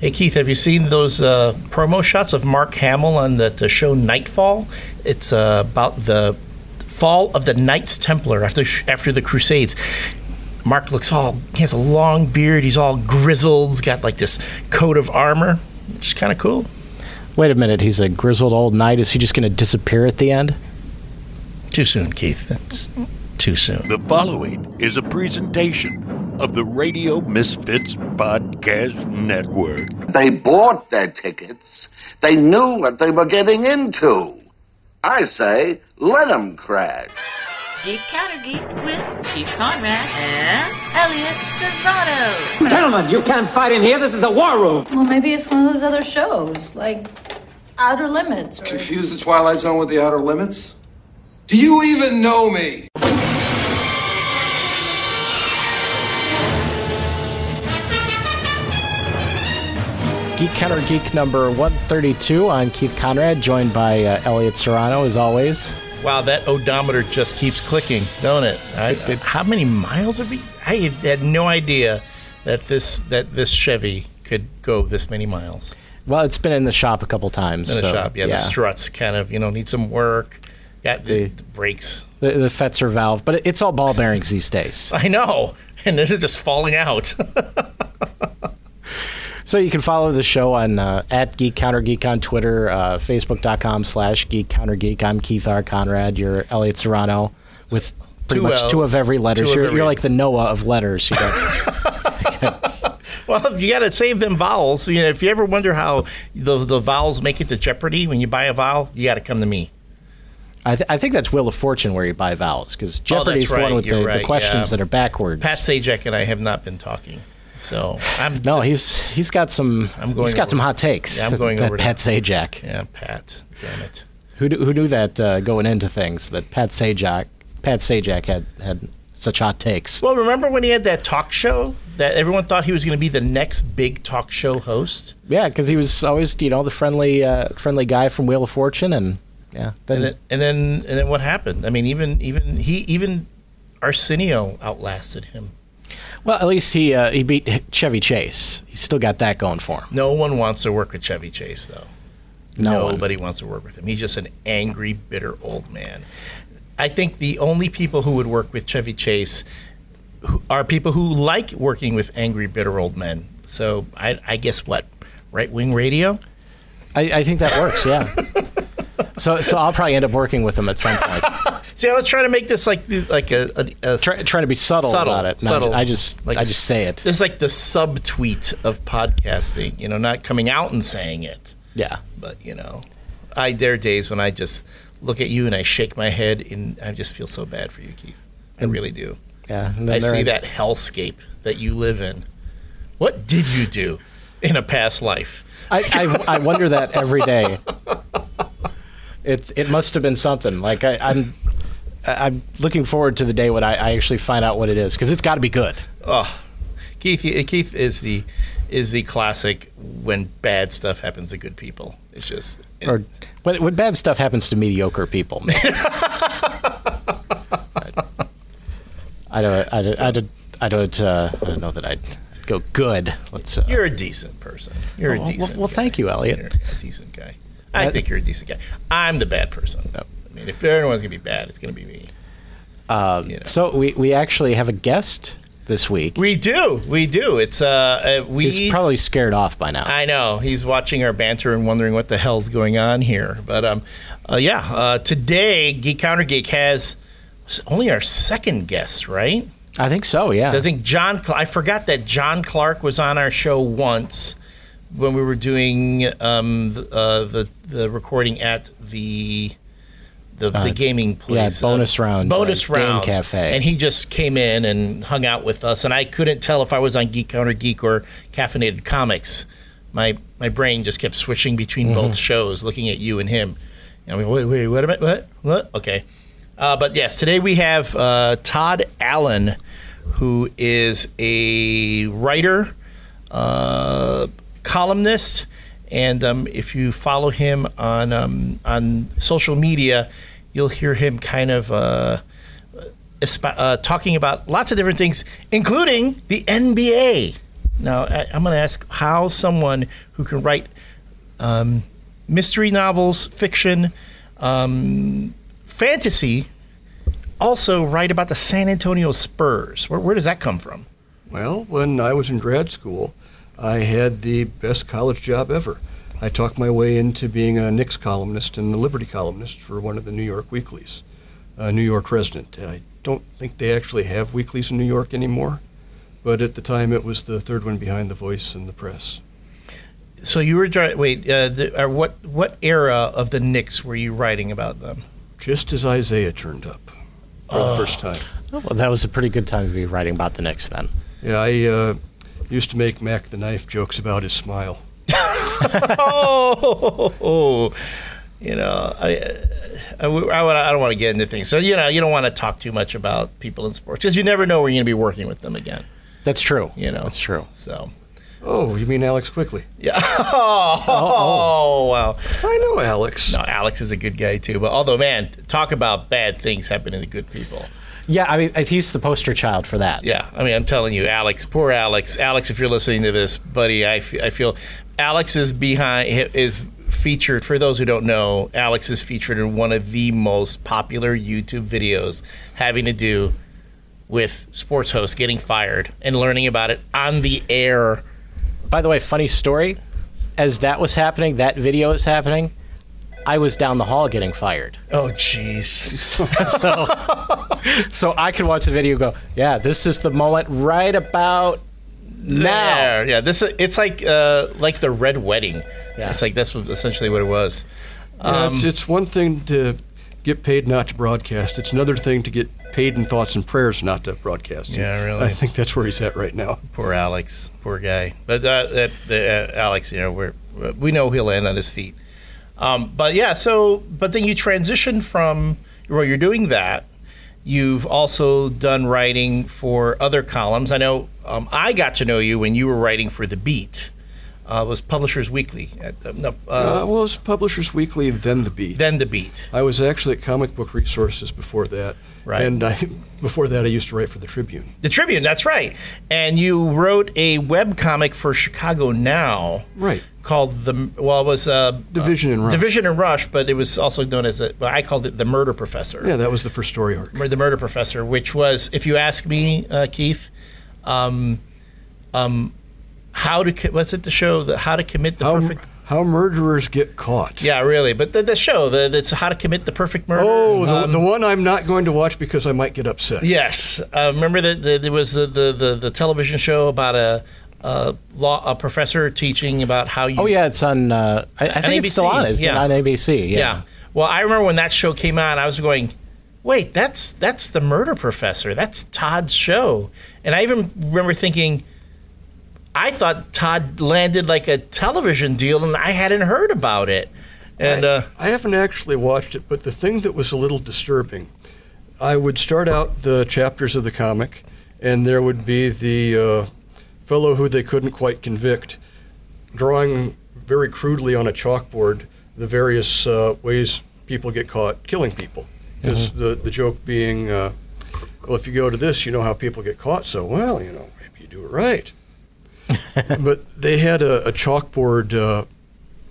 Hey Keith, have you seen those uh, promo shots of Mark Hamill on the, the show Nightfall? It's uh, about the fall of the Knights Templar after after the Crusades. Mark looks all he has a long beard, he's all grizzled, he's got like this coat of armor. It's kind of cool. Wait a minute, he's a grizzled old knight. Is he just going to disappear at the end? Too soon, Keith. That's too soon. The following is a presentation of the Radio Misfits Podcast Network. They bought their tickets. They knew what they were getting into. I say, let them crash. Geek Counter Geek with Keith Conrad and Elliot Serrano. Gentlemen, you can't fight in here. This is the war room. Well, maybe it's one of those other shows, like Outer Limits. Or... Confuse the Twilight Zone with the Outer Limits? Do you even know me? Geek Counter Geek number 132. I'm Keith Conrad, joined by uh, Elliot Serrano, as always. Wow, that odometer just keeps clicking, don't it? I, It did. how many miles have we? I had no idea that this that this Chevy could go this many miles Well, it's been in the shop a couple times. in the so, shop. Yeah, the struts kind of you know need some work. Got the, The- the brakes. The, the Fetzer valve, but it's all ball bearings these days. I know, and they're just falling out. So you can follow the show on uh, at Geek Counter Geek on Twitter, uh, Facebook.com slash Geek Counter Geek. I'm Keith R. Conrad. You're Elliot Serrano with pretty Two much L. two of every letter. You're, every. you're like the Noah of letters. You got, well, you got to save them vowels. You know, if you ever wonder how the the vowels make it to Jeopardy when you buy a vowel, you got to come to me. I, th- I think that's Wheel of Fortune where you buy vowels because Jeopardy is the one with the, right, the questions yeah. that are backwards. Pat Sajak and I have not been talking, so I'm no, just- he's he's got some I'm going he's got over- some hot takes. Yeah, I'm going that over to- Pat Sajak. yeah, Pat. Damn it. Who knew- who knew that uh, going into things that Pat Sajak Pat Sajak had had such hot takes. Well, remember when he had that talk show that everyone thought he was going to be the next big talk show host? Yeah, because he was always you know the friendly uh, friendly guy from Wheel of Fortune, and yeah, then And then, and then and then what happened? I mean, even even he even Arsenio outlasted him. Well at least he uh, he beat Chevy Chase. He's still got that going for him. No one wants to work with Chevy Chase, though. No one. Nobody wants to work with him. He's just an angry, bitter old man. I think the only people who would work with Chevy Chase are people who like working with angry, bitter old men. So I, I guess what right wing radio. I, I think that works. Yeah. so so I'll probably end up working with him at some point. See, I was trying to make this like like a, a, a Try, trying to be subtle, subtle about it. No, subtle. I just Like I just say it. This is like the subtweet of podcasting. You know, not coming out and saying it. yeah. But you know, I there are days when I just look at you and I shake my head and I just feel so bad for you, Keith. I really do. Yeah. and I see that hellscape that you live in. What did you do in a past life? I, I, I wonder that every day. It it must have been something. Like I, I'm I'm looking forward to the day when I, I actually find out what it is because it's got to be good. Oh, Keith, Keith is the is the classic when bad stuff happens to good people. It's just Or when, when bad stuff happens to mediocre people. maybe. I don't I don't I don't I don't, uh, I don't know that I'd go good. Let's. Uh, you're a decent person. You're Well, a decent. well, guy. thank you, Elliot. You're a decent guy. I That- think you're a decent guy. I'm the bad person. No. I mean, if anyone's gonna be bad, it's gonna be me. um, you know. So we we actually have a guest this week. We do. We do. It's uh, uh we. He's probably scared off by now. I know he's watching our banter and wondering what the hell's going on here. But um, uh, yeah, uh, today Geek Counter Geek has only our second guest, right? I think so. Yeah. I think John. I forgot that John Clark was on our show once when we were doing um, the, uh, the the recording at the. The, the gaming place, Uh, bonus round, bonus uh, Game round, Cafe. and he just came in and hung out with us, and I couldn't tell if I was on Geek Counter Geek or Caffeinated Comics. My my brain just kept switching between Mm-hmm. both shows, looking at you and him. And I mean, wait, wait, wait a minute, what, what? Okay, uh, but yes, today we have uh, Todd Allen, who is a writer, uh, columnist, and um, if you follow him on um, on social media, you'll hear him kind of. Uh, uh, talking about lots of different things, including the NBA. Now, I, I'm going to ask how someone who can write um, mystery novels, fiction, um, fantasy, also write about the San Antonio Spurs. Where, where does that come from? Well, when I was in grad school, I had the best college job ever. I talked my way into being a Knicks columnist and a Liberty columnist for one of the New York weeklies, a New York resident. I don't think they actually have weeklies in New York anymore, but at the time it was the third one behind The Voice and the Press. So you were dri- wait. Uh, the, uh, what what era of the Knicks were you writing about them? Just as Isiah turned up for the first time. Oh, well, that was a pretty good time to be writing about the Knicks then. Yeah, I uh, used to make Mack the Knife jokes about his smile. oh, you know, I, I, I, I don't want to get into things. So you know, you don't want to talk too much about people in sports because you never know where you're going to be working with them again. That's true. You know, That's true. So Oh, you mean Alex Quigley? yeah. Oh, wow. I know Alex. No, Alex is a good guy too. But although, man, talk about bad things happening to good people. Yeah, I mean, he's the poster child for that. Yeah, I mean, I'm telling you, Alex, poor Alex. Alex, if you're listening to this, buddy, I, f- I feel Alex is behind is featured. For those who don't know, Alex is featured in one of the most popular YouTube videos having to do with sports hosts getting fired and learning about it on the air. By the way, funny story. As that was happening, that video is happening. I was down the hall getting fired. Oh, jeez. So I could watch the video and go, yeah, this is the moment right about now. There. Yeah, this is, it's like uh, like the red wedding. Yeah. It's like that's essentially what it was. Yeah, Um, it's, it's one thing to get paid not to broadcast. It's another thing to get paid in thoughts and prayers not to broadcast. Yeah, really. I think that's where he's at right now. Poor Alex, poor guy. But uh, that, the, uh, Alex, you know, we're, we know he'll land on his feet. Um, but yeah, so but then you transition from well, you're doing that. You've also done writing for other columns. I know um, I got to know you when you were writing for the Beat. Uh, was Publishers Weekly. At, uh, no, Uh, uh, well, it was Publishers Weekly, then The Beat. then the Beat. I was actually at Comic Book Resources before that. Right. And I, before that, I used to write for the Tribune. The Tribune, that's right. And you wrote a web comic for Chicago Now. Right. Called the well, it was uh, Division and Rush. Division and Rush, but it was also known as a, well, I called it the Murder Professor. Yeah, that was the first story arc. the Murder Professor, which was, if you ask me, uh, Keith, um, um, how to what's it the show? The how to commit the How, perfect. how murderers get caught. Yeah, really. But the, the show, the, that's how to commit the perfect murder. Oh, the, Um, the one I'm not going to watch because I might get upset. Yes, uh, remember that the, there was the, the, the, the television show about a, a law a professor teaching about how you. Oh yeah, it's on. Uh, I, I think it's still ABC, on. Isn't yeah. it on ABC? Yeah. Yeah. Well, I remember when that show came out, I was going, "Wait, that's that's the Murder Professor. That's Todd's show." And I even remember thinking, I thought Todd landed like a television deal, and I hadn't heard about it. And I, uh, I haven't actually watched it, but the thing that was a little disturbing, I would start out the chapters of the comic, and there would be the uh, fellow who they couldn't quite convict, drawing very crudely on a chalkboard the various uh, ways people get caught killing people. Because the, the joke being, uh, well, if you go to this, you know how people get caught, so, well, you know, maybe you do it right. but they had a, a chalkboard uh,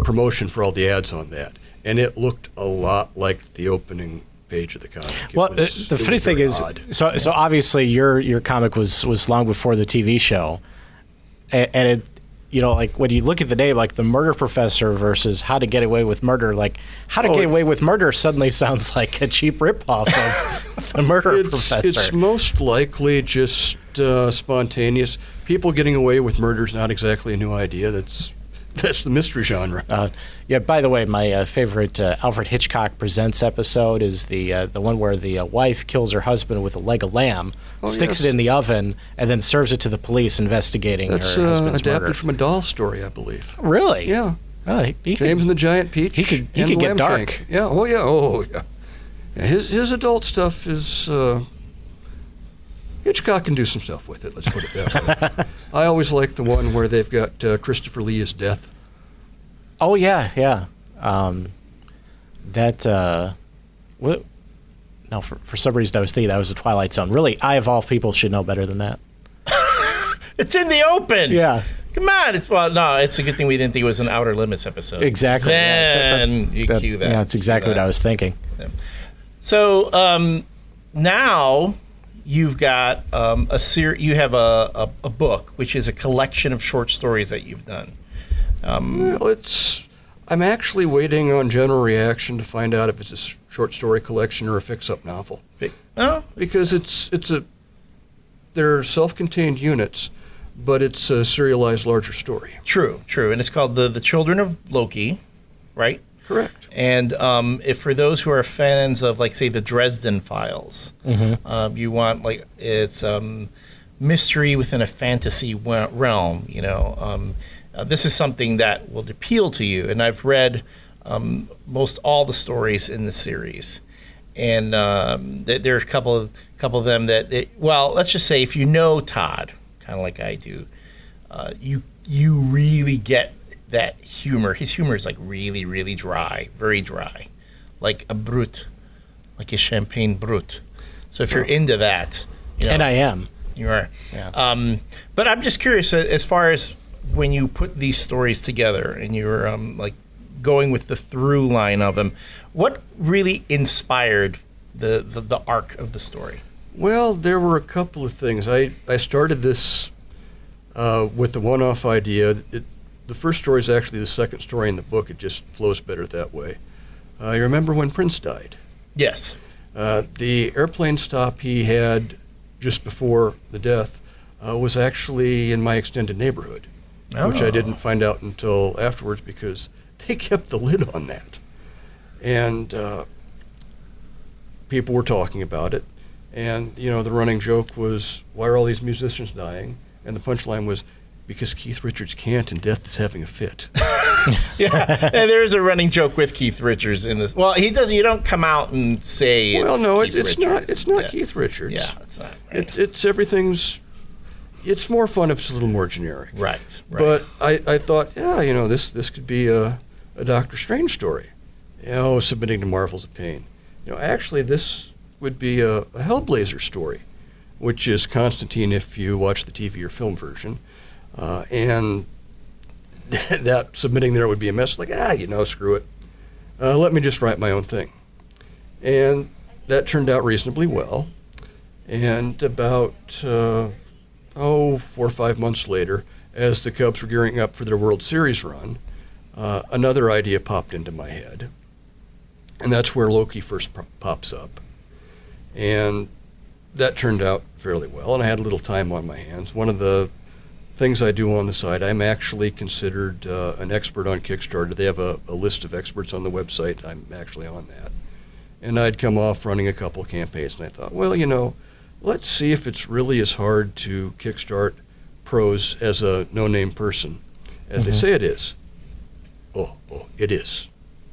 promotion for all the ads on that, and it looked a lot like the opening page of the comic. It Well, was- uh, the funny thing is, odd. so so obviously your your comic was was long before the TV show, and, and it, you know, like when you look at the name, like the Murder Professor versus How to Get Away with Murder, like How to Oh, Get Away with Murder suddenly sounds like a cheap ripoff of the Murder it's, Professor. it's most likely just uh, spontaneous. People getting away with murder is not exactly a new idea. That's that's the mystery genre. Uh, yeah. By the way, my uh, favorite uh, Alfred Hitchcock Presents episode is the uh, the one where the uh, wife kills her husband with a leg of lamb, Oh, sticks yes. it in the oven, and then serves it to the police investigating That's her uh, husband's adapted murder. from a Dahl story, I believe. really? Yeah. Oh, he, he James and the Giant Peach. he could- he could get dark. Shank. Yeah. Oh yeah. Oh yeah. yeah his his adult stuff is. Hitchcock can do some stuff with it. Let's put it that way. I always like the one where they've got uh, Christopher Lee as Death. Oh yeah, yeah. Um, that uh, what? No, for, for some reason I was thinking that was a Twilight Zone. Really, I of all people should know better than that. It's in the open. Yeah. Come on. It's well, no. It's a good thing we didn't think it was an Outer Limits episode. Exactly. Yeah, that- Then that's- you that- cue that. Yeah, that's Cue exactly what. I was thinking. So um, now you've got um, a ser- You have a, a a book, which is a collection of short stories that you've done. Um, Well, it's. I'm actually waiting on general reaction to find out if it's a short story collection or a fix-up novel. oh, Because it's it's a. They're self-contained units, but it's a serialized larger story. true, true, and it's called the the Children of Loki, right? Correct. And um, if for those who are fans of, like, say, the Dresden Files, um, you want like it's um, mystery within a fantasy realm. You know, um, uh, this is something that will appeal to you. And I've read um, most all the stories in the series, and um, th- there are a couple of couple of them that, it, well, let's just say if you know Todd, kind of like I do, uh, you you really get that humor. His humor is like really, really dry, very dry, like a brut, like a champagne brut. So if you're into that, you know, And I am. you are. Yeah. Um, but I'm just curious uh, as far as when you put these stories together and you're um, like going with the through line of them, what really inspired the, the, the arc of the story? Well, there were a couple of things. I, I started this uh, with the one off idea. It, the first story is actually the second story in the book. It just flows better that way. Uh, you remember when Prince died? Yes. Uh, the airplane stop he had just before the death uh, was actually in my extended neighborhood, which I Oh. didn't find out until afterwards because they kept the lid on that. And uh, people were talking about it. And, you know, the running joke was, why are all these musicians dying? And the punchline was, because Keith Richards can't and death is having a fit. yeah, and there is a running joke with Keith Richards in this. Well, he doesn't. You don't come out and say. well, it's no, Keith it's, it's not. It's not Yeah. Keith Richards. Yeah, it's not. Right. It's it's everything's. It's more fun if it's a little more generic. right. Right. But I, I thought, yeah, you know, this this could be a, a Doctor Strange story. You know, submitting to Marvel's a pain. You know, actually, this would be a, a Hellblazer story, which is Constantine if you watch the TV or film version, uh, and that submitting there would be a mess. Like, ah, you know, screw it. Uh, let me just write my own thing, and that turned out reasonably well. And about uh, oh, four or five months later, as the Cubs were gearing up for their World Series run, uh, another idea popped into my head. And that's where Loki first po- pops up. And that turned out fairly well, and I had a little time on my hands. One of the things I do on the side, I'm actually considered uh, an expert on Kickstarter. They have a, a list of experts on the website. I'm actually on that. And I'd come off running a couple campaigns, and I thought, well, you know, let's see if it's really as hard to kickstart pros as a no-name person as they say it is. Oh, oh, it is.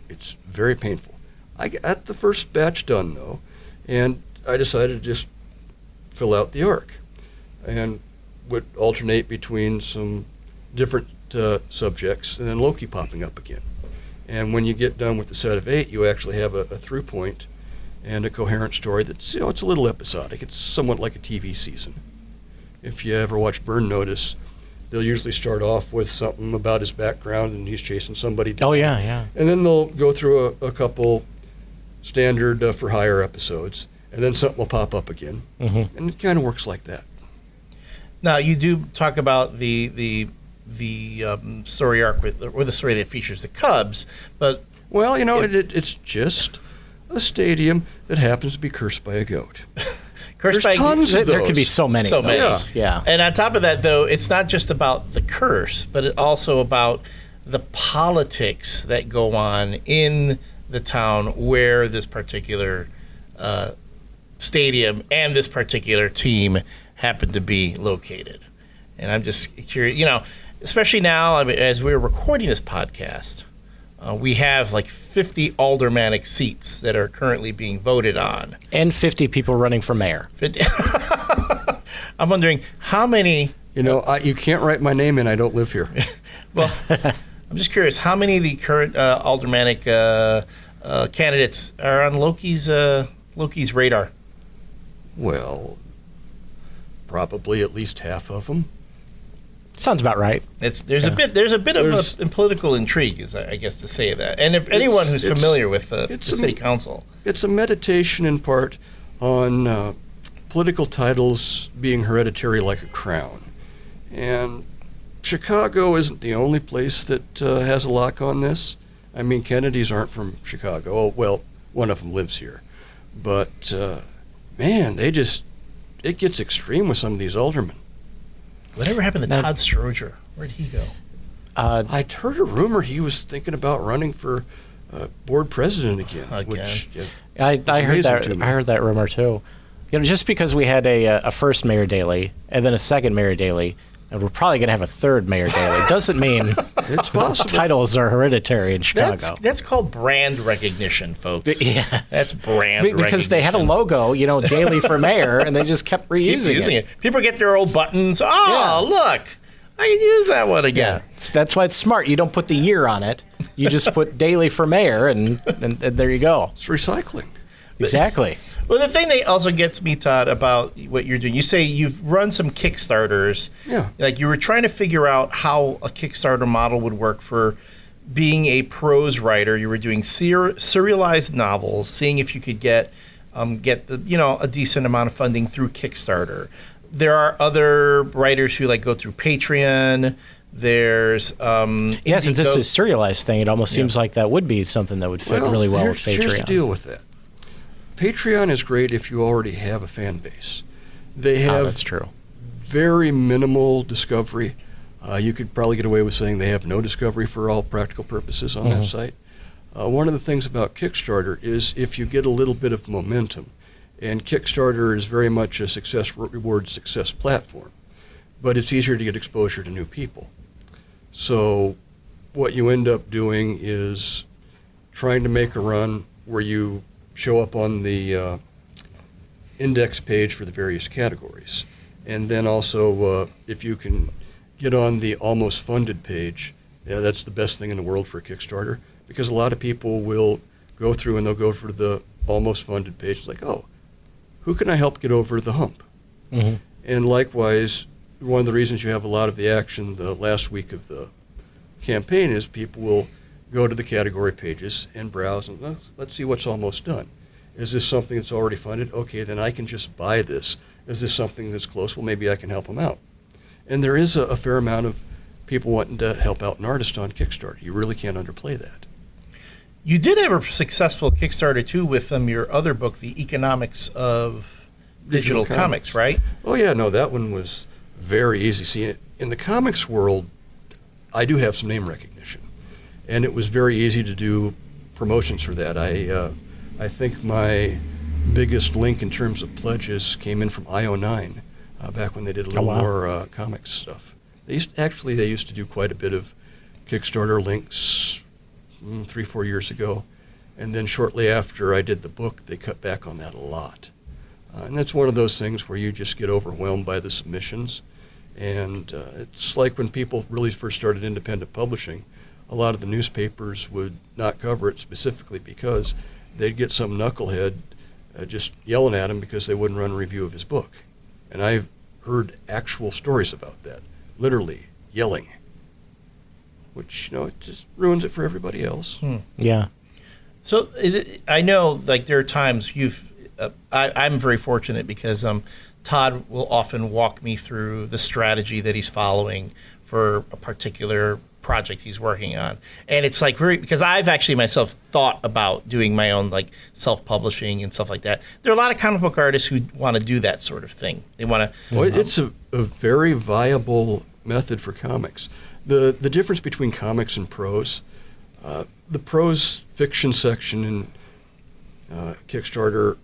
It's very painful. I got the first batch done though, and I decided to just fill out the arc, and would alternate between some different uh, subjects, and then Loki popping up again. And when you get done with the set of eight, you actually have a, a through point and a coherent story that's you know it's a little episodic. It's somewhat like a TV season. If you ever watch Burn Notice, they'll usually start off with something about his background and he's chasing somebody. Down. Oh yeah, yeah. And then they'll go through a, a couple standard uh, for hire episodes, and then something will pop up again, Mhm. and it kind of works like that. Now you do talk about the the the um, story arc with, or the story that features the Cubs, but Well, you know, it, it, it's just a stadium that happens to be cursed by a goat. cursed There's by tons There, of there could be so many. So many. those. Yeah. And on top of that, though, it's not just about the curse, but it also about the politics that go on in the town where this particular uh, stadium and this particular team happen to be located. And I'm just curious, you know, especially now I mean, as we're recording this podcast, uh, we have like 50 aldermanic seats that are currently being voted on. And 50 people running for mayor. 50 I'm wondering how many You know, I, you can't write my name in. I don't live here. Well, I'm just curious how many of the current uh, aldermanic uh, uh, candidates are on Loki's uh, Loki's radar. well, probably at least half of them. Sounds about right. It's there's a bit there's a bit of There's- a, political intrigue, is I I guess to say that. And if anyone who's familiar with the, the it's a- city council, It's a meditation in part on uh, political titles being hereditary like a crown. And Chicago isn't the only place that uh, has a lock on this. I mean, Kennedys aren't from Chicago. Oh, well, one of them lives here. But, uh, man, they just, it gets extreme with some of these aldermen. whatever happened to Now- Todd Stroger? Where'd he go? Uh, I'd heard a rumor he was thinking about running for uh, board president again. Again. Which, yeah, I, I heard that. I heard that rumor too. You know, just because we had a, uh, a first Mayor Daley and then a second Mayor Daley, and we're probably going to have a third Mayor Daley, doesn't mean it's possible. titles are hereditary in Chicago. That's that's called brand recognition, folks. Yeah, that's brand Be- because they had a logo, you know, Daley for mayor, and they just kept reusing using it. it. People get their old buttons. Oh, look, I can use that one again. It's- that's why it's smart. You don't put the year on it. You just put Daley for mayor, and, and, and there you go. It's recycling. Exactly. Well, the thing that also gets me, Todd, about what you're doing, you say you've run some Kickstarters. Yeah. Like you were trying to figure out how a Kickstarter model would work for being a prose writer. You were doing ser- serialized novels, seeing if you could get um, get the you know a decent amount of funding through Kickstarter. There are other writers who like go through Patreon. There's um, Yeah, since it's Indiegogo- a serialized thing, it almost seems like that would be something that would fit really well here's, with Patreon. Here's the deal with that. Patreon is great if you already have a fan base. They Ah, have that's true. very minimal discovery. Uh, you could probably get away with saying they have no discovery for all practical purposes on Mm-hmm. that site. Uh, one of the things about Kickstarter is if you get a little bit of momentum, and Kickstarter is very much a success reward success platform, but it's easier to get exposure to new people. So, what you end up doing is trying to make a run where you show up on the uh, index page for the various categories. And then also, uh, if you can get on the almost funded page, yeah, that's the best thing in the world for a Kickstarter because a lot of people will go through and they'll go for the almost funded page. It's like, oh, who can I help get over the hump? Mhm. And likewise, one of the reasons you have a lot of the action the last week of the campaign is people will go to the category pages and browse and let's, let's see what's almost done. Is this something that's already funded? Okay, then I can just buy this. Is this something that's close? Well, maybe I can help them out. And there is a, a fair amount of people wanting to help out an artist on Kickstarter. You really can't underplay that. You did have a successful Kickstarter too with um, your other book, The Economics of Digital, Digital Comics, Comics. right? Oh yeah, no, that one was very easy. See, in the comics world, I do have some name recognition, and it was very easy to do promotions for that. I, uh, I think my biggest link in terms of pledges came in from IO9, uh, back when they did a little wow. more uh, comics stuff. They used actually they used to do quite a bit of Kickstarter links mm, three four years ago, and then shortly after I did the book, they cut back on that a lot. Uh, and that's one of those things where you just get overwhelmed by the submissions. And uh, it's like when people really first started independent publishing, a lot of the newspapers would not cover it specifically because they'd get some knucklehead uh, just yelling at him because they wouldn't run a review of his book. And I've heard actual stories about that, literally yelling, which, you know, it just ruins it for everybody else. Yeah. So it, I know, like there are times you've. Uh, I, I'm very fortunate because um, Todd will often walk me through the strategy that he's following for a particular project he's working on, and it's like very because I've actually myself thought about doing my own like self-publishing and stuff like that. There are a lot of comic book artists who want to do that sort of thing. They want to. Well, it's a, a very viable method for comics. The the difference between comics and prose, uh, the prose fiction section in uh, Kickstarter,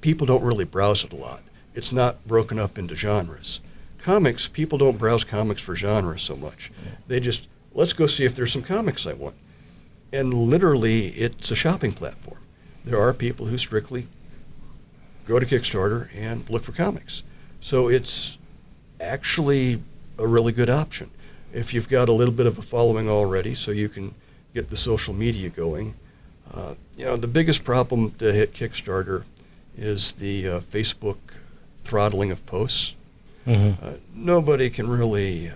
people don't really browse it a lot. It's not broken up into genres. Comics, people don't browse comics for genres so much. They just let's go see if there's some comics I want. And literally, it's a shopping platform. There are people who strictly go to Kickstarter and look for comics. So it's actually a really good option. If you've got a little bit of a following already, so you can get the social media going. Uh, you know, the biggest problem to hit Kickstarter is the uh, Facebook throttling of posts. Mm-hmm. Uh, nobody can really uh,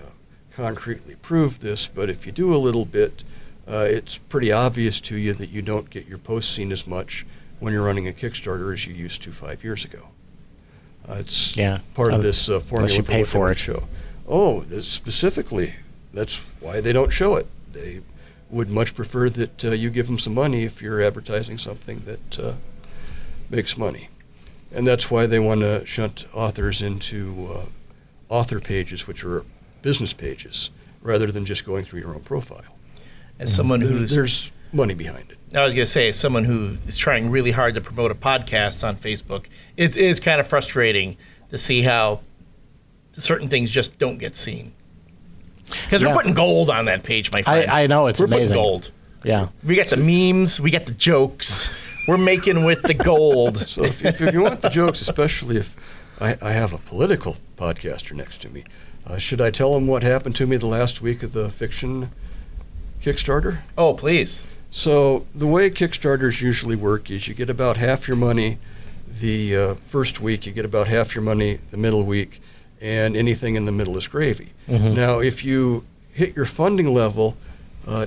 concretely prove this, but if you do a little bit, uh, it's pretty obvious to you that you don't get your posts seen as much when you're running a Kickstarter as you used to five years ago. Uh, it's Yeah. part of this uh, formula you for pay what for it. show. Oh, this specifically, that's why they don't show it. They would much prefer that uh, you give them some money if you're advertising something that uh, makes money. And that's why they want to shunt authors into uh, author pages, which are business pages, rather than just going through your own profile. As someone There- who's there's money behind it. I was going to say, as someone who is trying really hard to promote a podcast on Facebook, it's, it's kind of frustrating to see how certain things just don't get seen. Because Yeah. we're putting gold on that page, my I, friend. I know it's we're amazing. putting gold. Yeah. We got the memes, we got the jokes. We're making with the gold. So if, if you want the jokes, especially if I, I have a political podcaster next to me, uh, should I tell them what happened to me the last week of the fiction Kickstarter? Oh, please. So the way Kickstarters usually work is you get about half your money the uh, first week, you get about half your money the middle week, and anything in the middle is gravy. Now, if you hit your funding level uh,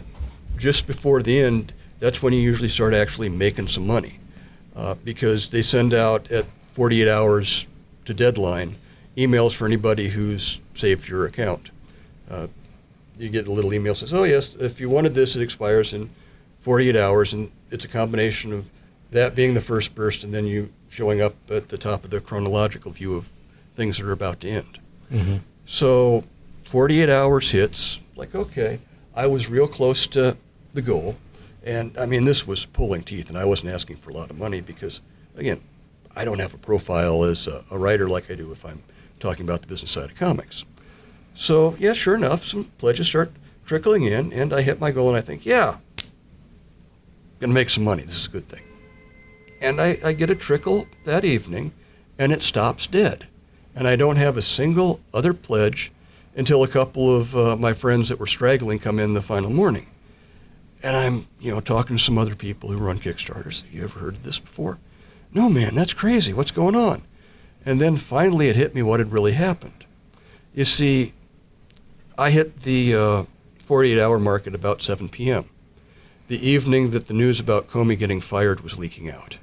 just before the end, that's when you usually start actually making some money uh, because they send out at 48 hours to deadline emails for anybody who's saved your account. Uh, you get a little email that says, "Oh yes, if you wanted this, it expires in 48 hours," and it's a combination of that being the first burst and then you showing up at the top of the chronological view of things that are about to end. So 48 hours hits, like, okay, I was real close to the goal. And I mean, this was pulling teeth, and I wasn't asking for a lot of money because, again, I don't have a profile as a, a writer like I do if I'm talking about the business side of comics. So, yeah, sure enough, some pledges start trickling in, and I hit my goal, and I think, yeah, going to make some money. This is a good thing. And I, I get a trickle that evening, and it stops dead. And I don't have a single other pledge until a couple of uh, my friends that were straggling come in the final morning. And I'm, you know, talking to some other people who run Kickstarters. Have you ever heard of this before? No, man, that's crazy. What's going on? And then finally it hit me what had really happened. You see, I hit the uh, 48 hour mark at about 7 p.m. The evening that the news about Comey getting fired was leaking out.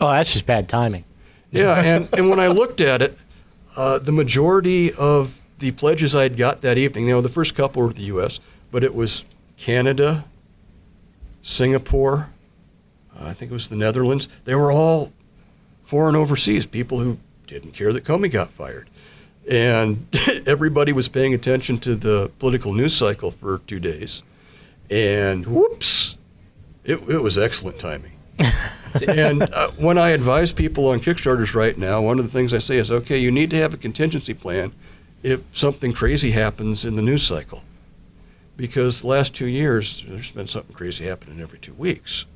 Oh, that's just bad timing. Yeah, and, and when I looked at it, uh, the majority of the pledges I'd got that evening, you know, the first couple were the U.S., but it was Canada, Singapore, uh, I think it was the Netherlands. They were all foreign overseas, people who didn't care that Comey got fired. And everybody was paying attention to the political news cycle for two days. And whoops, it, it was excellent timing. and uh, when I advise people on Kickstarters right now, one of the things I say is, okay, you need to have a contingency plan if something crazy happens in the news cycle. Because the last two years, there's been something crazy happening every two weeks.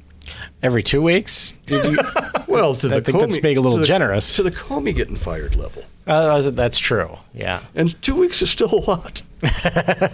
Every two weeks? Did you? Well, to I the think that's being a little to the- generous. To the Comey getting fired level. Uh, that's true. Yeah. And two weeks is still a lot.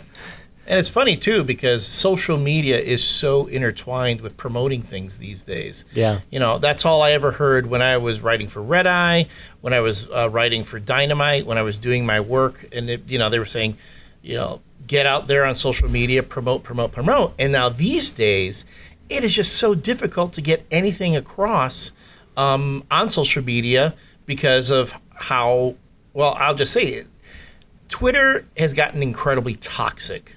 And it's funny too because social media is so intertwined with promoting things these days. Yeah. You know, that's all I ever heard when I was writing for Red Eye, when I was uh, writing for Dynamite, when I was doing my work, and it, you know they were saying, you know, get out there on social media, promote, promote, promote. And now these days, it is just so difficult to get anything across um, on social media because of how well I'll just say it. Twitter has gotten incredibly toxic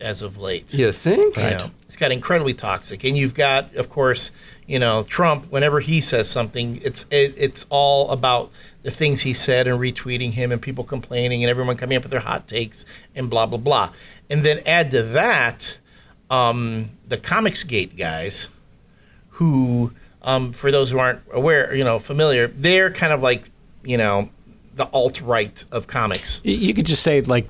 as of late. You think? You know, it's got incredibly toxic, and you've got, of course, you know, Trump. Whenever he says something, it's it, it's all about the things he said and retweeting him, and people complaining, and everyone coming up with their hot takes and blah blah blah. And then add to that um, the Comicsgate guys, who, um, for those who aren't aware, you know, familiar, they're kind of like, you know, the alt right of comics. You could just say like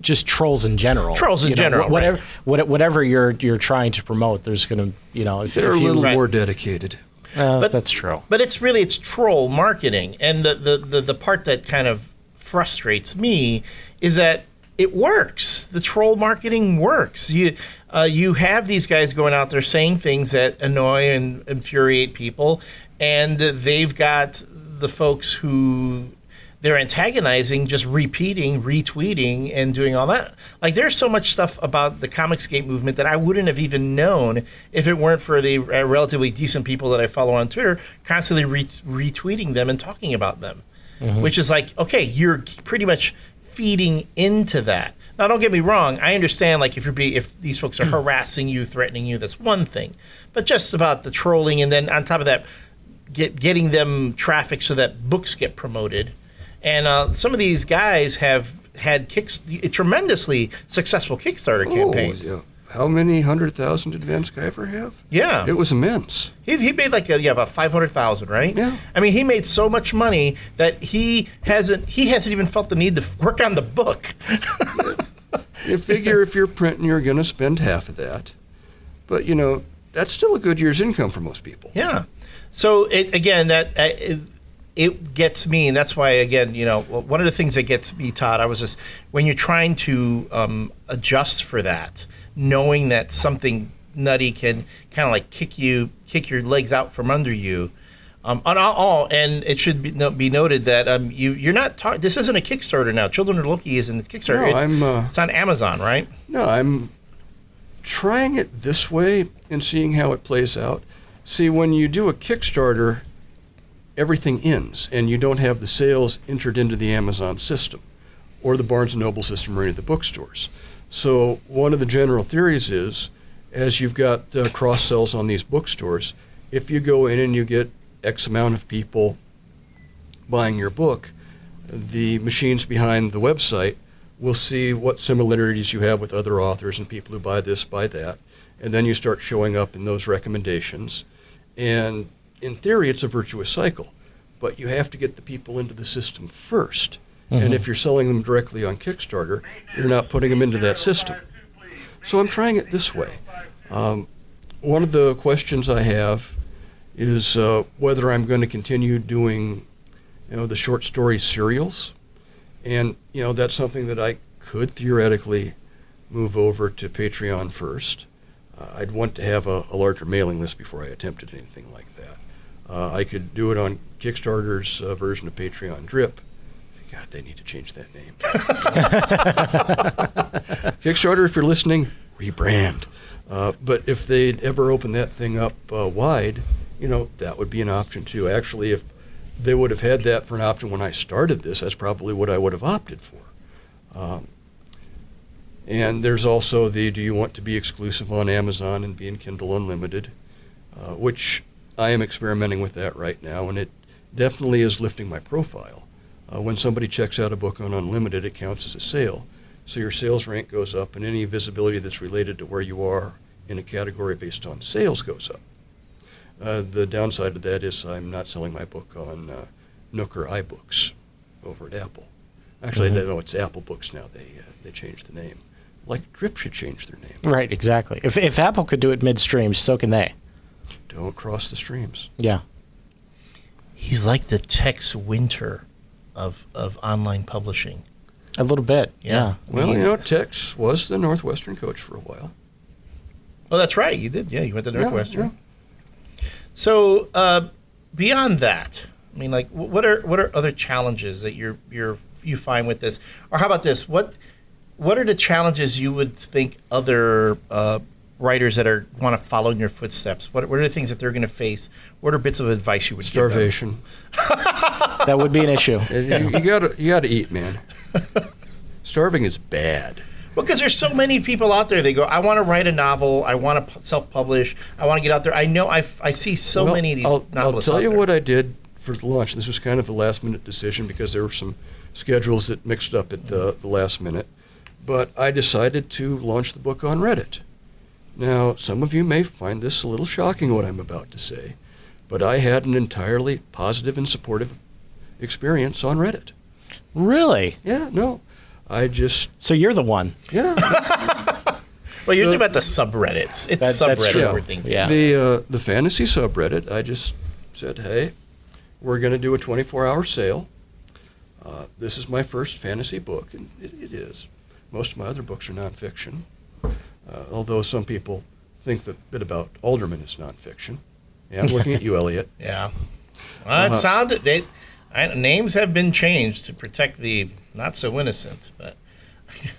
just trolls in general. Trolls in You know, general, wh- Whatever, right. what- whatever you're you're trying to promote, there's going to you know if, They're if a you, little Right. more dedicated. uh, But- that's true. But it's really it's troll marketing, and the, the the the part that kind of frustrates me is that it works. The troll marketing works. You uh, you have these guys going out there saying things that annoy and infuriate people, and they've got the folks who they're antagonizing, just repeating, retweeting, and doing all that. Like there's so much stuff about the Comicsgate movement that I wouldn't have even known if it weren't for the uh, relatively decent people that I follow on Twitter, constantly re- retweeting them and talking about them. Which is like, okay, you're pretty much feeding into that. Now, don't get me wrong. I understand, like, if you're be if these folks are harassing you, threatening you, that's one thing. But just about the trolling, and then on top of that, get getting them traffic so that books get promoted. And uh, some of these guys have had kicks tremendously successful Kickstarter campaigns. Oh, yeah. How many hundred thousand did Van Sciver have? Yeah. It was immense. He, he made like a, yeah about five hundred thousand, right? Yeah. I mean, he made so much money that he hasn't he hasn't even felt the need to work on the book. You figure if you're printing, you're going to spend half of that. But, you know, that's still a good year's income for most people. Yeah. So it again that uh, it, it gets me, and that's why again, you know, one of the things that gets me, Todd, I was just when you're trying to um, adjust for that, knowing that something nutty can kind of like kick you, kick your legs out from under you. Um, on all, and it should be, no, be noted that um, you you're not ta- this isn't a Kickstarter now. Children of Loki isn't a Kickstarter. No, it's, I'm, uh, it's on Amazon, right? No, I'm trying it this way and seeing how it plays out. See, when you do a Kickstarter, everything ends and you don't have the sales entered into the Amazon system or the Barnes & Noble system or any of the bookstores. So one of the general theories is, as you've got uh, cross sells on these bookstores, if you go in and you get X amount of people buying your book, the machines behind the website will see what similarities you have with other authors and people who buy this, buy that, and then you start showing up in those recommendations. And in theory, it's a virtuous cycle, but you have to get the people into the system 1st And if you're selling them directly on Kickstarter, you're not putting them into that system. So I'm trying it this way. Um, one of the questions I have is uh, whether I'm going to continue doing, you know, the short story serials, and you know that's something that I could theoretically move over to Patreon first. Uh, I'd want to have a, a larger mailing list before I attempted anything like that. Uh, I could do it on Kickstarter's uh, version of Patreon Drip. God, they need to change that name. Kickstarter, if you're listening, rebrand. Uh, but if they'd ever open that thing up uh, wide, you know, that would be an option too. Actually, if they would have had that for an option when I started this, that's probably what I would have opted for. Um, and there's also the do you want to be exclusive on Amazon and be in Kindle Unlimited, uh, which I am experimenting with that right now, and it definitely is lifting my profile. Uh, when somebody checks out a book on Unlimited, it counts as a sale. So your sales rank goes up, and any visibility that's related to where you are in a category based on sales goes up. Uh, the downside of that is I'm not selling my book on uh, Nook or iBooks over at Apple. Actually, Mhm. they know it's Apple Books now. They uh, they changed the name. Like Drip should change their name. Right, exactly. If, if Apple could do it midstream, so can they. Don't cross the streams. Yeah. He's like the Tex Winter of of online publishing. A little bit. Yeah. Yeah. Well, you know, Tex was the Northwestern coach for a while. Oh, that's right. You did. Yeah, you went to Yeah, Northwestern. So uh, beyond that, I mean, like, what are what are other challenges that you're you're you find with this? Or how about this? What what are the challenges you would think other uh, writers that are want to follow in your footsteps? What what are the things that they're going to face? What are bits of advice you would Starvation. That would be an issue. You, you gotta you gotta eat, man. Starving is bad. Well, Because there's so many people out there. They go, I want to write a novel. I want to self-publish. I want to get out there. I know I, I see so Well, many of these I'll, I'll novelists tell out you there. what I did for the launch. This was kind of a last minute decision because there were some schedules that mixed up at the, the last minute. But I decided to launch the book on Reddit. Now, some of you may find this a little shocking what I'm about to say, but I had an entirely positive and supportive experience on Reddit. Really? Yeah, no. I just, So you're the one. yeah. Well, you're talking about the subreddits. It's That- that's subreddit true. where things. Yeah. The uh, the fantasy subreddit, I just said, hey, we're going to do a 24 hour sale. Uh, this is my first fantasy book, and it, it is. Most of my other books are nonfiction, uh, although some people think that bit about Alderman is nonfiction. Yeah, I'm looking at you, Elliot. Yeah. Well, it Uh-huh. sounded they. I, names have been changed to protect the not so innocent, but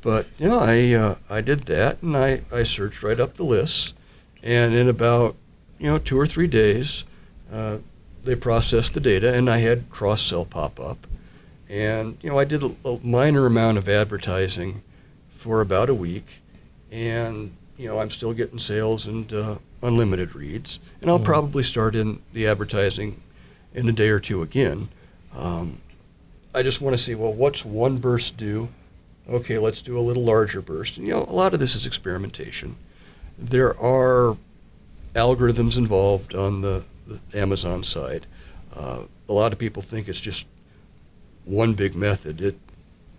But yeah, I uh, I did that, and I, I searched right up the lists, and in about you know two or three days, uh, they processed the data, and I had cross sell pop up, and you know I did a, a minor amount of advertising for about a week, and you know I'm still getting sales and uh, unlimited reads, and I'll probably start in the advertising in a day or two again. Um, I just want to see well what's one burst do okay, let's do a little larger burst. And, you know, a lot of this is experimentation. There are algorithms involved on the, the Amazon side. Uh, a lot of people think it's just one big method. It,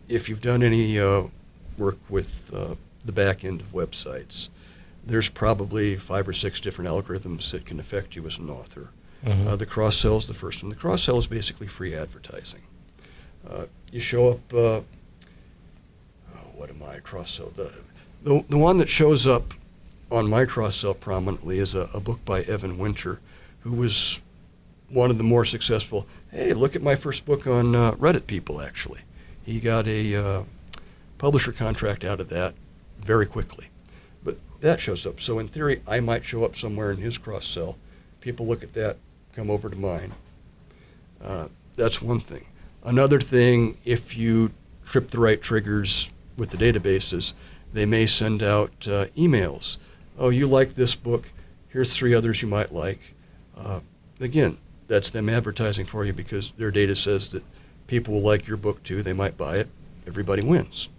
if you've done any uh, work with uh, the back end of websites, there's probably five or six different algorithms that can affect you as an author. Uh, the cross sell is the first one. The cross sell is basically free advertising. Uh, you show up uh, what am I cross sell? The, the the one that shows up on my cross sell prominently is a, a book by Evan Winter, who was one of the more successful. Hey, look at my first book on uh, Reddit people. Actually, he got a uh, publisher contract out of that very quickly, but that shows up. So in theory, I might show up somewhere in his cross sell. People look at that, come over to mine. Uh, that's one thing. Another thing, if you trip the right triggers with the databases, they may send out uh, emails. Oh, you like this book? Here's three others you might like. Uh, again, that's them advertising for you because their data says that people will like your book too. They might buy it. Everybody wins.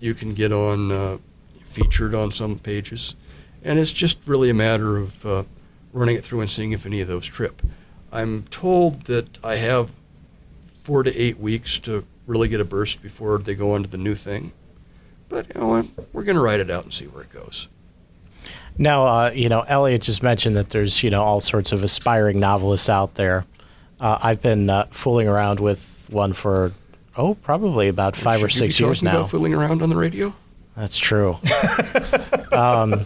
You can get on uh, featured on some pages, and it's just really a matter of uh, running it through and seeing if any of those trip. I'm told that I have four to eight weeks to really get a burst before they go on to the new thing. But you know, what? we're going to write it out and see where it goes. Now, uh, you know, Elliot just mentioned that there's, you know, all sorts of aspiring novelists out there. Uh, I've been uh, fooling around with one for, oh, probably about five or Should you be six years now. About fooling around on the radio. That's true. um,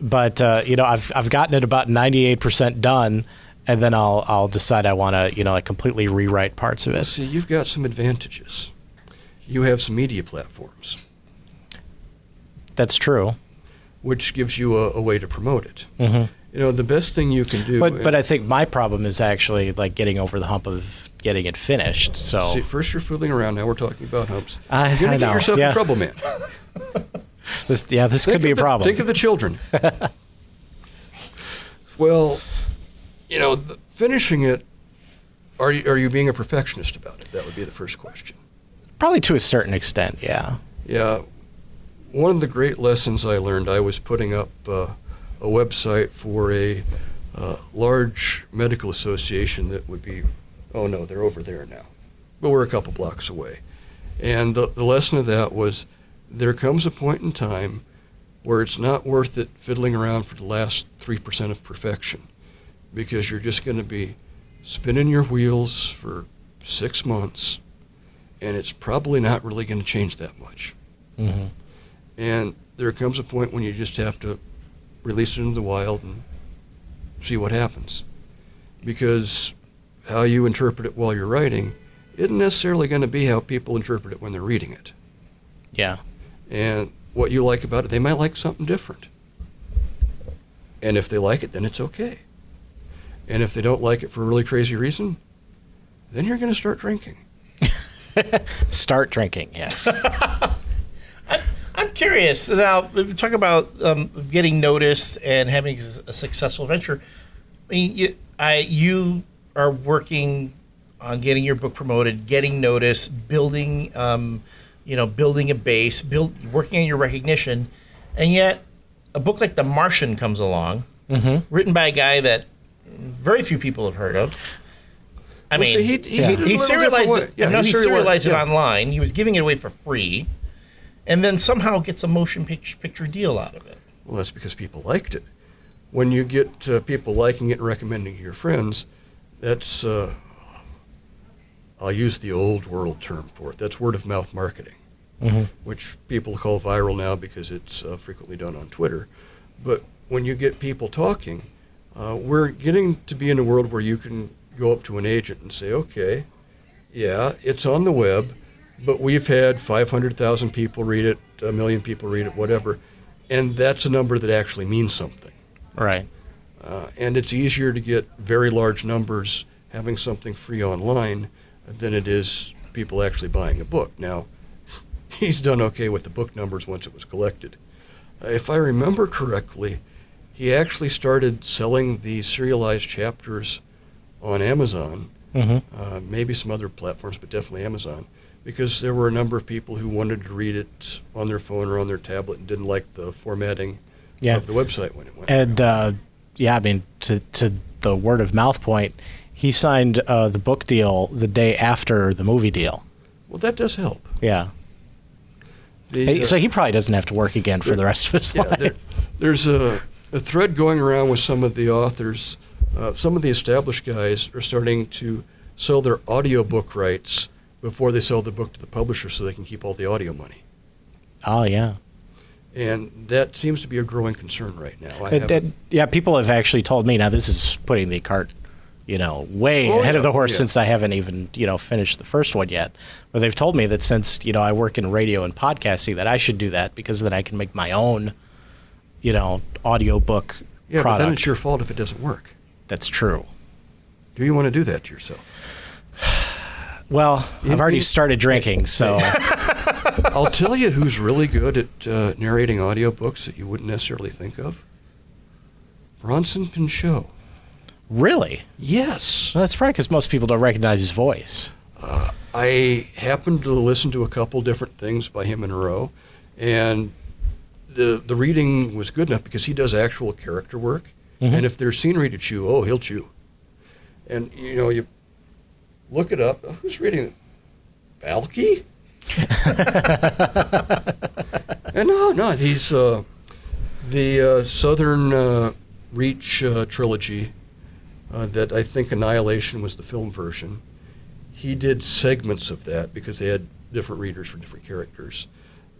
but uh, you know, I've I've gotten it about ninety eight percent done, and then I'll I'll decide I want to you know like completely rewrite parts of it. See, you've got some advantages. You have some media platforms, That's true. which gives you a, a way to promote it. Mhm. You know, the best thing you can do. But but I think my problem is actually like getting over the hump of getting it finished. So See, first you're fooling around. Now we're talking about humps. I- You're gonna I get yourself yeah. in trouble, man. this yeah this Think could be a the- problem. Think of the children. well, you know, the, finishing it. Are you, are you being a perfectionist about it? That would be the first question. Probably to a certain extent, yeah. Yeah. One of the great lessons I learned, I was putting up uh, a website for a uh, large medical association that would be, oh no, they're over there now. But we're a couple blocks away. And the, the lesson of that was there comes a point in time where it's not worth it fiddling around for the last 3% of perfection because you're just going to be spinning your wheels for six months and it's probably not really going to change that much. hmm And there comes a point when you just have to release it into the wild and see what happens. Because how you interpret it while you're writing isn't necessarily going to be how people interpret it when they're reading it. Yeah. And what you like about it, they might like something different. And if they like it, then it's okay. And if they don't like it for a really crazy reason, then you're going to start drinking. Start drinking, yes. I'm curious. Now, talk about um, getting noticed and having a successful venture. I mean, you, I, you are working on getting your book promoted, getting noticed, building, um, you know, building a base, build, working on your recognition, and yet a book like The Martian comes along, Mm-hmm. written by a guy that very few people have heard of. I Well, mean, see, he- he he, did it a little different serialized it. Yeah, no, he he serialized- serialized it yeah. online. He was giving it away for free, and then somehow gets a motion picture, picture deal out of it. Well, that's because people liked it. When you get uh, people liking it and recommending to your friends, that's, uh, I'll use the old world term for it. That's word of mouth marketing, Mhm. which people call viral now because it's uh, frequently done on Twitter. But when you get people talking, uh, we're getting to be in a world where you can go up to an agent and say, okay, yeah, it's on the web, but we've had 500,000 people read it, a million people read it, whatever, and that's a number that actually means something. Right. Uh, and it's easier to get very large numbers having something free online than it is people actually buying a book. Now, he's done okay with the book numbers once it was collected. Uh, if I remember correctly, he actually started selling the serialized chapters on Amazon, Mm-hmm. uh, maybe some other platforms, but definitely Amazon, because there were a number of people who wanted to read it on their phone or on their tablet and didn't like the formatting Yeah. of the website when it went. And uh, yeah, I mean, to to the word of mouth point, he signed uh, the book deal the day after the movie deal. well, that does help. Yeah. The, uh, so he probably doesn't have to work again for the rest of his yeah, life. there, there's a, a thread going around with some of the authors. Uh, some of the established guys are starting to sell their audiobook rights before they sell the book to the publisher so they can keep all the audio money. oh yeah. And that seems to be a growing concern right now. I It- haven't- it- yeah, people have actually told me now. This is putting the cart, you know, way Oh, ahead of the horse yeah. since I haven't even you know finished the first one yet. But they've told me that since you know I work in radio and podcasting, that I should do that because then I can make my own, you know, audiobook yeah, but then it's your fault if it doesn't work. That's true. Do you want to do that to yourself? Well, I've already started drinking, so I'll tell you who's really good at uh, narrating audiobooks that you wouldn't necessarily think of. Bronson Pinchot. really, Yes. well, that's probably because most people don't recognize his voice. I happened to listen to a couple different things by him in a row, and the the reading was good enough because he does actual character work. And if there's scenery to chew, oh, he'll chew. And you know, you look it up. Who's reading it? Balki? and no, no, he's uh, the uh, Southern uh, Reach uh, trilogy. Uh, that I think Annihilation was the film version he did segments of that because they had different readers for different characters.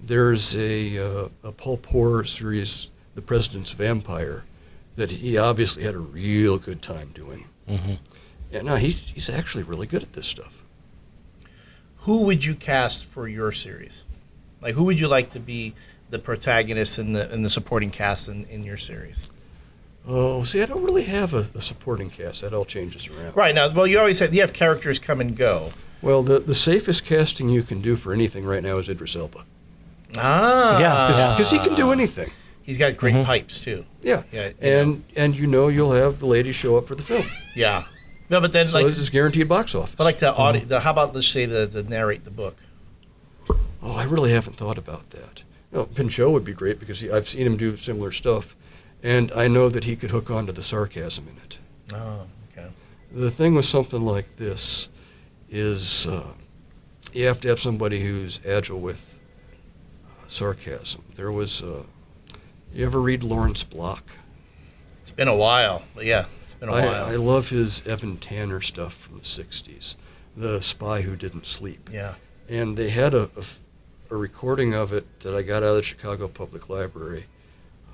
There's a, uh, a Paul Poor series, The President's Vampire, that he obviously had a real good time doing. Mhm. Yeah, no, he's, he's actually really good at this stuff. Who would you cast for your series? Like, who would you like to be the protagonist and the and the supporting cast in, in your series? Oh, see, I don't really have a, a supporting cast. That all changes around. Right now, well, you always have you have characters come and go. Well, the, the safest casting you can do for anything right now is Idris Elba. Ah, Yeah, Because he can do anything. He's got great pipes too. Yeah. Yeah, you And, and you know you'll have the ladies show up for the film. Yeah. No, but then So like, this is guaranteed box office. but like the audio. The, how about let's say the, the narrate the book? Oh, I really haven't thought about that. No, Pinchot would be great because he, I've seen him do similar stuff, and I know that he could hook on to the sarcasm in it. Oh, okay. The thing with something like this is uh, you have to have somebody who's agile with uh, sarcasm. There was, uh, you ever read Lawrence Block? It's been a while, but yeah, it's been a I, while. I love his Evan Tanner stuff from the 60s, The Spy Who Didn't Sleep. yeah. and they had a a recording of it that I got out of the Chicago Public Library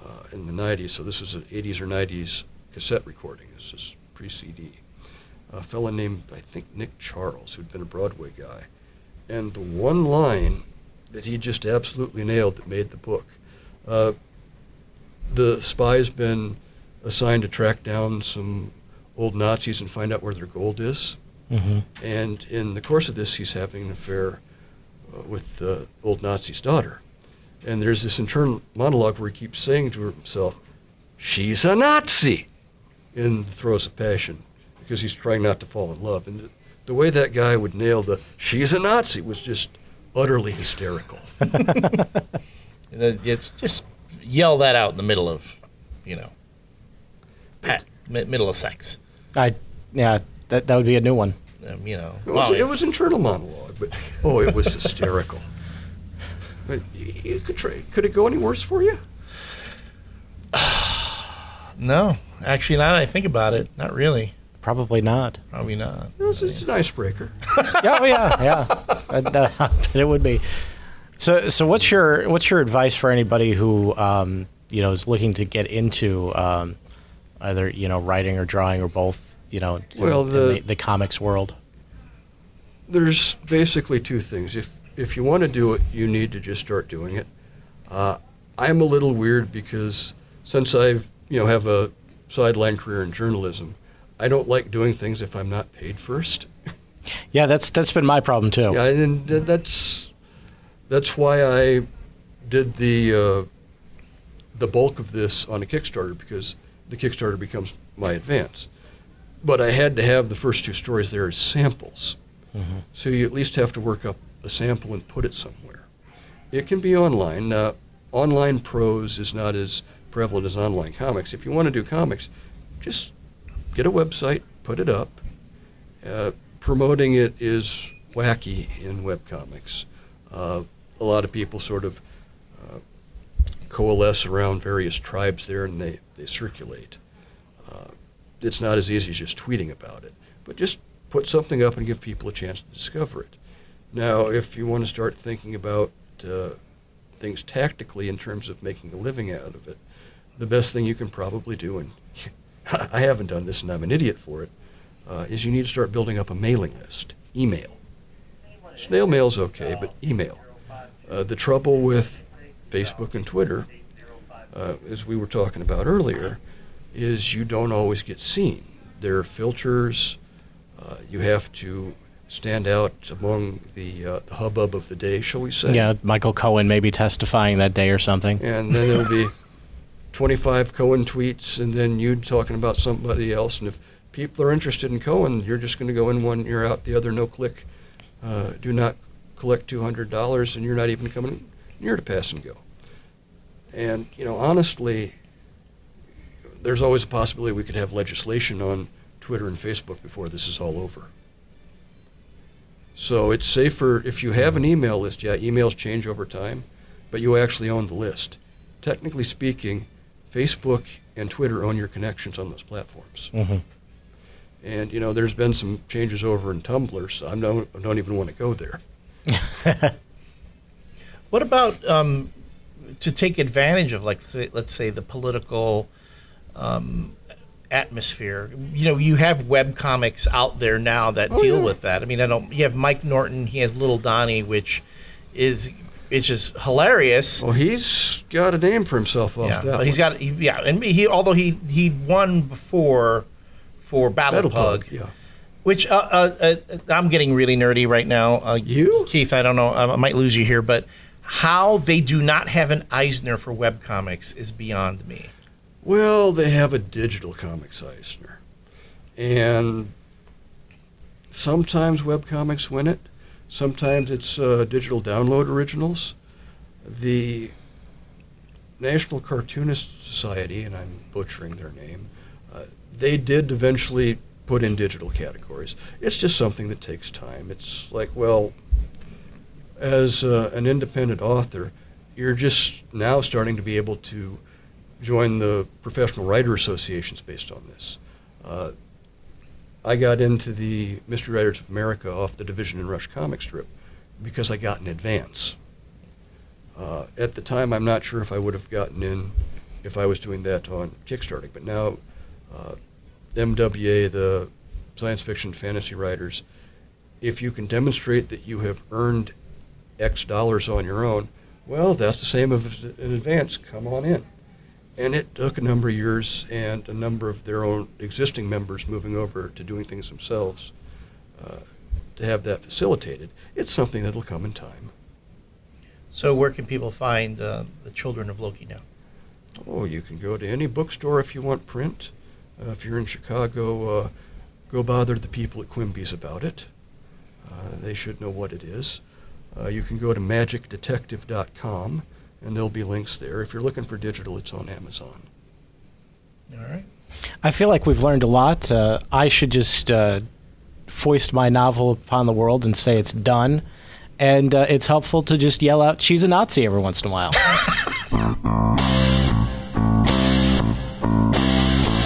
uh, in the 90s. So this was an 80s or 90s cassette recording. This is pre-CD. A fellow named I think Nick Charles, who'd been a Broadway guy, and the one line that he just absolutely nailed that made the book. Uh, the spy's been assigned to track down some old Nazis and find out where their gold is. Mm-hmm. And in the course of this, he's having an affair uh, with the old Nazi's daughter. And there's this internal monologue where he keeps saying to himself, She's a Nazi! in the throes of passion, because he's trying not to fall in love. And the, the way that guy would nail the She's a Nazi was just utterly hysterical. And it's just yell that out in the middle of, you know, pat, mi- middle of sex. I yeah, that that would be a new one. Um, you know, It was, well, it was internal monologue, but oh, it was hysterical. But you, you could try, could it go any worse for you? no, actually, now that I think about it, not really. Probably not. Probably not. It was, it's an icebreaker. yeah, oh, yeah, yeah. I, uh, it would be. So, so what's your what's your advice for anybody who um, you know is looking to get into um, either you know writing or drawing or both you know, in- Well, in the- the, the comics world. There's basically two things. If if you want to do it, you need to just start doing it. Uh, I'm a little weird because since I've you know have a sideline career in journalism, I don't like doing things if I'm not paid first. Yeah, that's that's been my problem too. Yeah, and that's that's why I did the uh, the bulk of this on a Kickstarter because the Kickstarter becomes my advance. But I had to have the first two stories there as samples, so you at least have to work up a sample and put it somewhere. It can be online. Uh, online prose is not as prevalent as online comics. If you want to do comics, just get a website, put it up. Uh, promoting it is wacky in webcomics. Uh, a lot of people sort of uh, coalesce around various tribes there and they, they circulate. Uh, it's not as easy as just tweeting about it, but just put something up and give people a chance to discover it. Now, if you want to start thinking about uh, things tactically in terms of making a living out of it, the best thing you can probably do, and I haven't done this and I'm an idiot for it, uh, is you need to start building up a mailing list, email. Snail mail's okay, but email. Uh, the trouble with Facebook and Twitter, uh, as we were talking about earlier, is you don't always get seen. There are filters. Uh, you have to stand out among the, uh, the hubbub of the day, shall we say? Yeah, Michael Cohen maybe testifying that day or something. And then there'll be 25 Cohen tweets, and then you talking about somebody else. And if people are interested in Cohen, you're just going to go in one ear out the other, no click. Uh, do not collect $200, and you're not even coming near to pass and go. And, you know, honestly, there's always a possibility we could have legislation on Twitter and Facebook before this is all over. So it's safer if you have an email list. Yeah, emails change over time, but you actually own the list. Technically speaking, Facebook and Twitter own your connections on those platforms. Mhm. And you know, there's been some changes over in Tumblr, so I don't, I don't even want to go there. What about um, to take advantage of, like, let's say, the political um, atmosphere? You know, you have web comics out there now that Oh, deal yeah. with that. I mean, I don't. You have Mike Norton. He has Little Donnie, which is it's just hilarious. Well, he's got a name for himself off yeah, that. but he's one. got he, yeah, and he although he he won before for Battle, Battle Pug, Pug, yeah. which uh, uh, uh, I'm getting really nerdy right now. Uh, You? Keith? I don't know. I might lose you here, but how they do not have an Eisner for webcomics is beyond me. Well, they have a digital comics Eisner. And sometimes webcomics win it. Sometimes it's uh, digital download originals. The National Cartoonist Society, and I'm butchering their name, uh, they did eventually put in digital categories. It's just something that takes time. It's like, well, as uh, an independent author, you're just now starting to be able to join the professional writer associations based on this. Uh, I got into the Mystery Writers of America off the Division and Rush comic strip because I got in advance. Uh, at the time, I'm not sure if I would have gotten in if I was doing that on Kickstarter, but now uh, MWA, the science fiction fantasy writers, if you can demonstrate that you have earned X dollars on your own, well, that's the same as in advance. Come on in. And it took a number of years and a number of their own existing members moving over to doing things themselves uh, to have that facilitated. It's something that'll come in time. So where can people find uh, the Children of Loki now? Oh, you can go to any bookstore if you want print. Uh, if you're in Chicago, uh, go bother the people at Quimby's about it. Uh, they should know what it is. Uh, you can go to magicdetective.com, and there'll be links there. If you're looking for digital, it's on Amazon. All right. I feel like we've learned a lot. Uh, I should just uh, foist my novel upon the world and say it's done. And uh, it's helpful to just yell out, she's a Nazi every once in a while.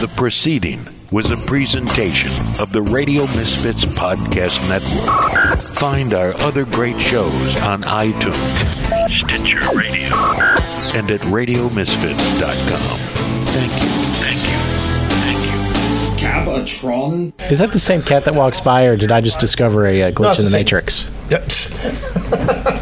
The proceeding was a presentation of the Radio Misfits Podcast Network. Find our other great shows on iTunes, Stitcher Radio, and at RadioMisfits.com. Thank you. Thank you. Thank you. have Tron? Is that the same cat that walks by, or did I just discover a uh, glitch it's in the the same. Matrix? Yep.